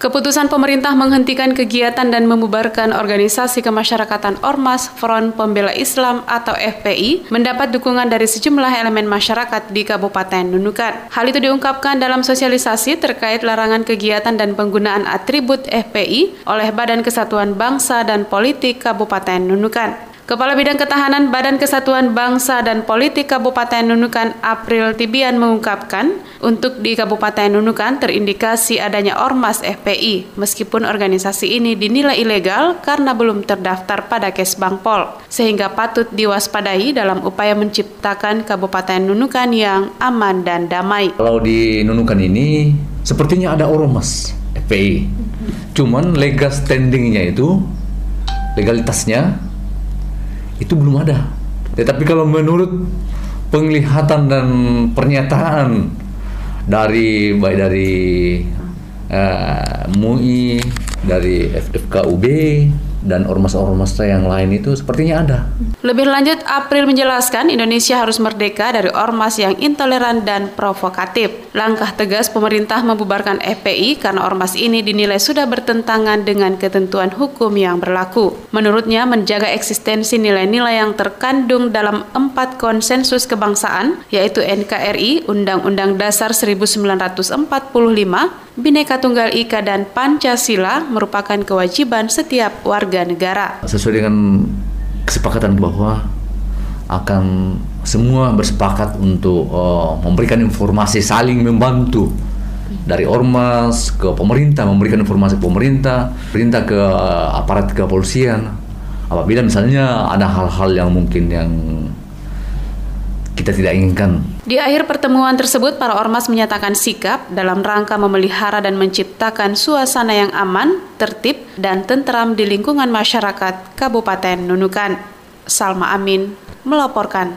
Keputusan pemerintah menghentikan kegiatan dan membubarkan organisasi kemasyarakatan Ormas Front Pembela Islam atau FPI mendapat dukungan dari sejumlah elemen masyarakat di Kabupaten Nunukan. Hal itu diungkapkan dalam sosialisasi terkait larangan kegiatan dan penggunaan atribut FPI oleh Badan Kesatuan Bangsa dan Politik Kabupaten Nunukan. Kepala Bidang Ketahanan Badan Kesatuan Bangsa dan Politik Kabupaten Nunukan April Tibian mengungkapkan, untuk di Kabupaten Nunukan terindikasi adanya Ormas FPI, meskipun organisasi ini dinilai ilegal karena belum terdaftar pada Kesbangpol, sehingga patut diwaspadai dalam upaya menciptakan Kabupaten Nunukan yang aman dan damai. Kalau di Nunukan ini, sepertinya ada Ormas FPI, cuman legal standingnya itu, legalitasnya itu belum ada. Tetapi kalau menurut penglihatan dan pernyataan dari baik dari uh, MUI, dari FFKUB, dan ormas-ormas yang lain itu sepertinya ada. Lebih lanjut, April menjelaskan Indonesia harus merdeka dari ormas yang intoleran dan provokatif. Langkah tegas pemerintah membubarkan FPI karena ormas ini dinilai sudah bertentangan dengan ketentuan hukum yang berlaku. Menurutnya, menjaga eksistensi nilai-nilai yang terkandung dalam empat konsensus kebangsaan, yaitu NKRI, Undang-Undang Dasar 1945, Bhinneka Tunggal Ika, dan Pancasila merupakan kewajiban setiap warga warga negara. Sesuai dengan kesepakatan bahwa akan semua bersepakat untuk uh, memberikan informasi saling membantu dari ormas ke pemerintah memberikan informasi pemerintah perintah ke uh, aparat kepolisian apabila misalnya ada hal-hal yang mungkin yang kita tidak inginkan. Di akhir pertemuan tersebut, para ormas menyatakan sikap dalam rangka memelihara dan menciptakan suasana yang aman, tertib, dan tentram di lingkungan masyarakat Kabupaten Nunukan. Salma Amin melaporkan.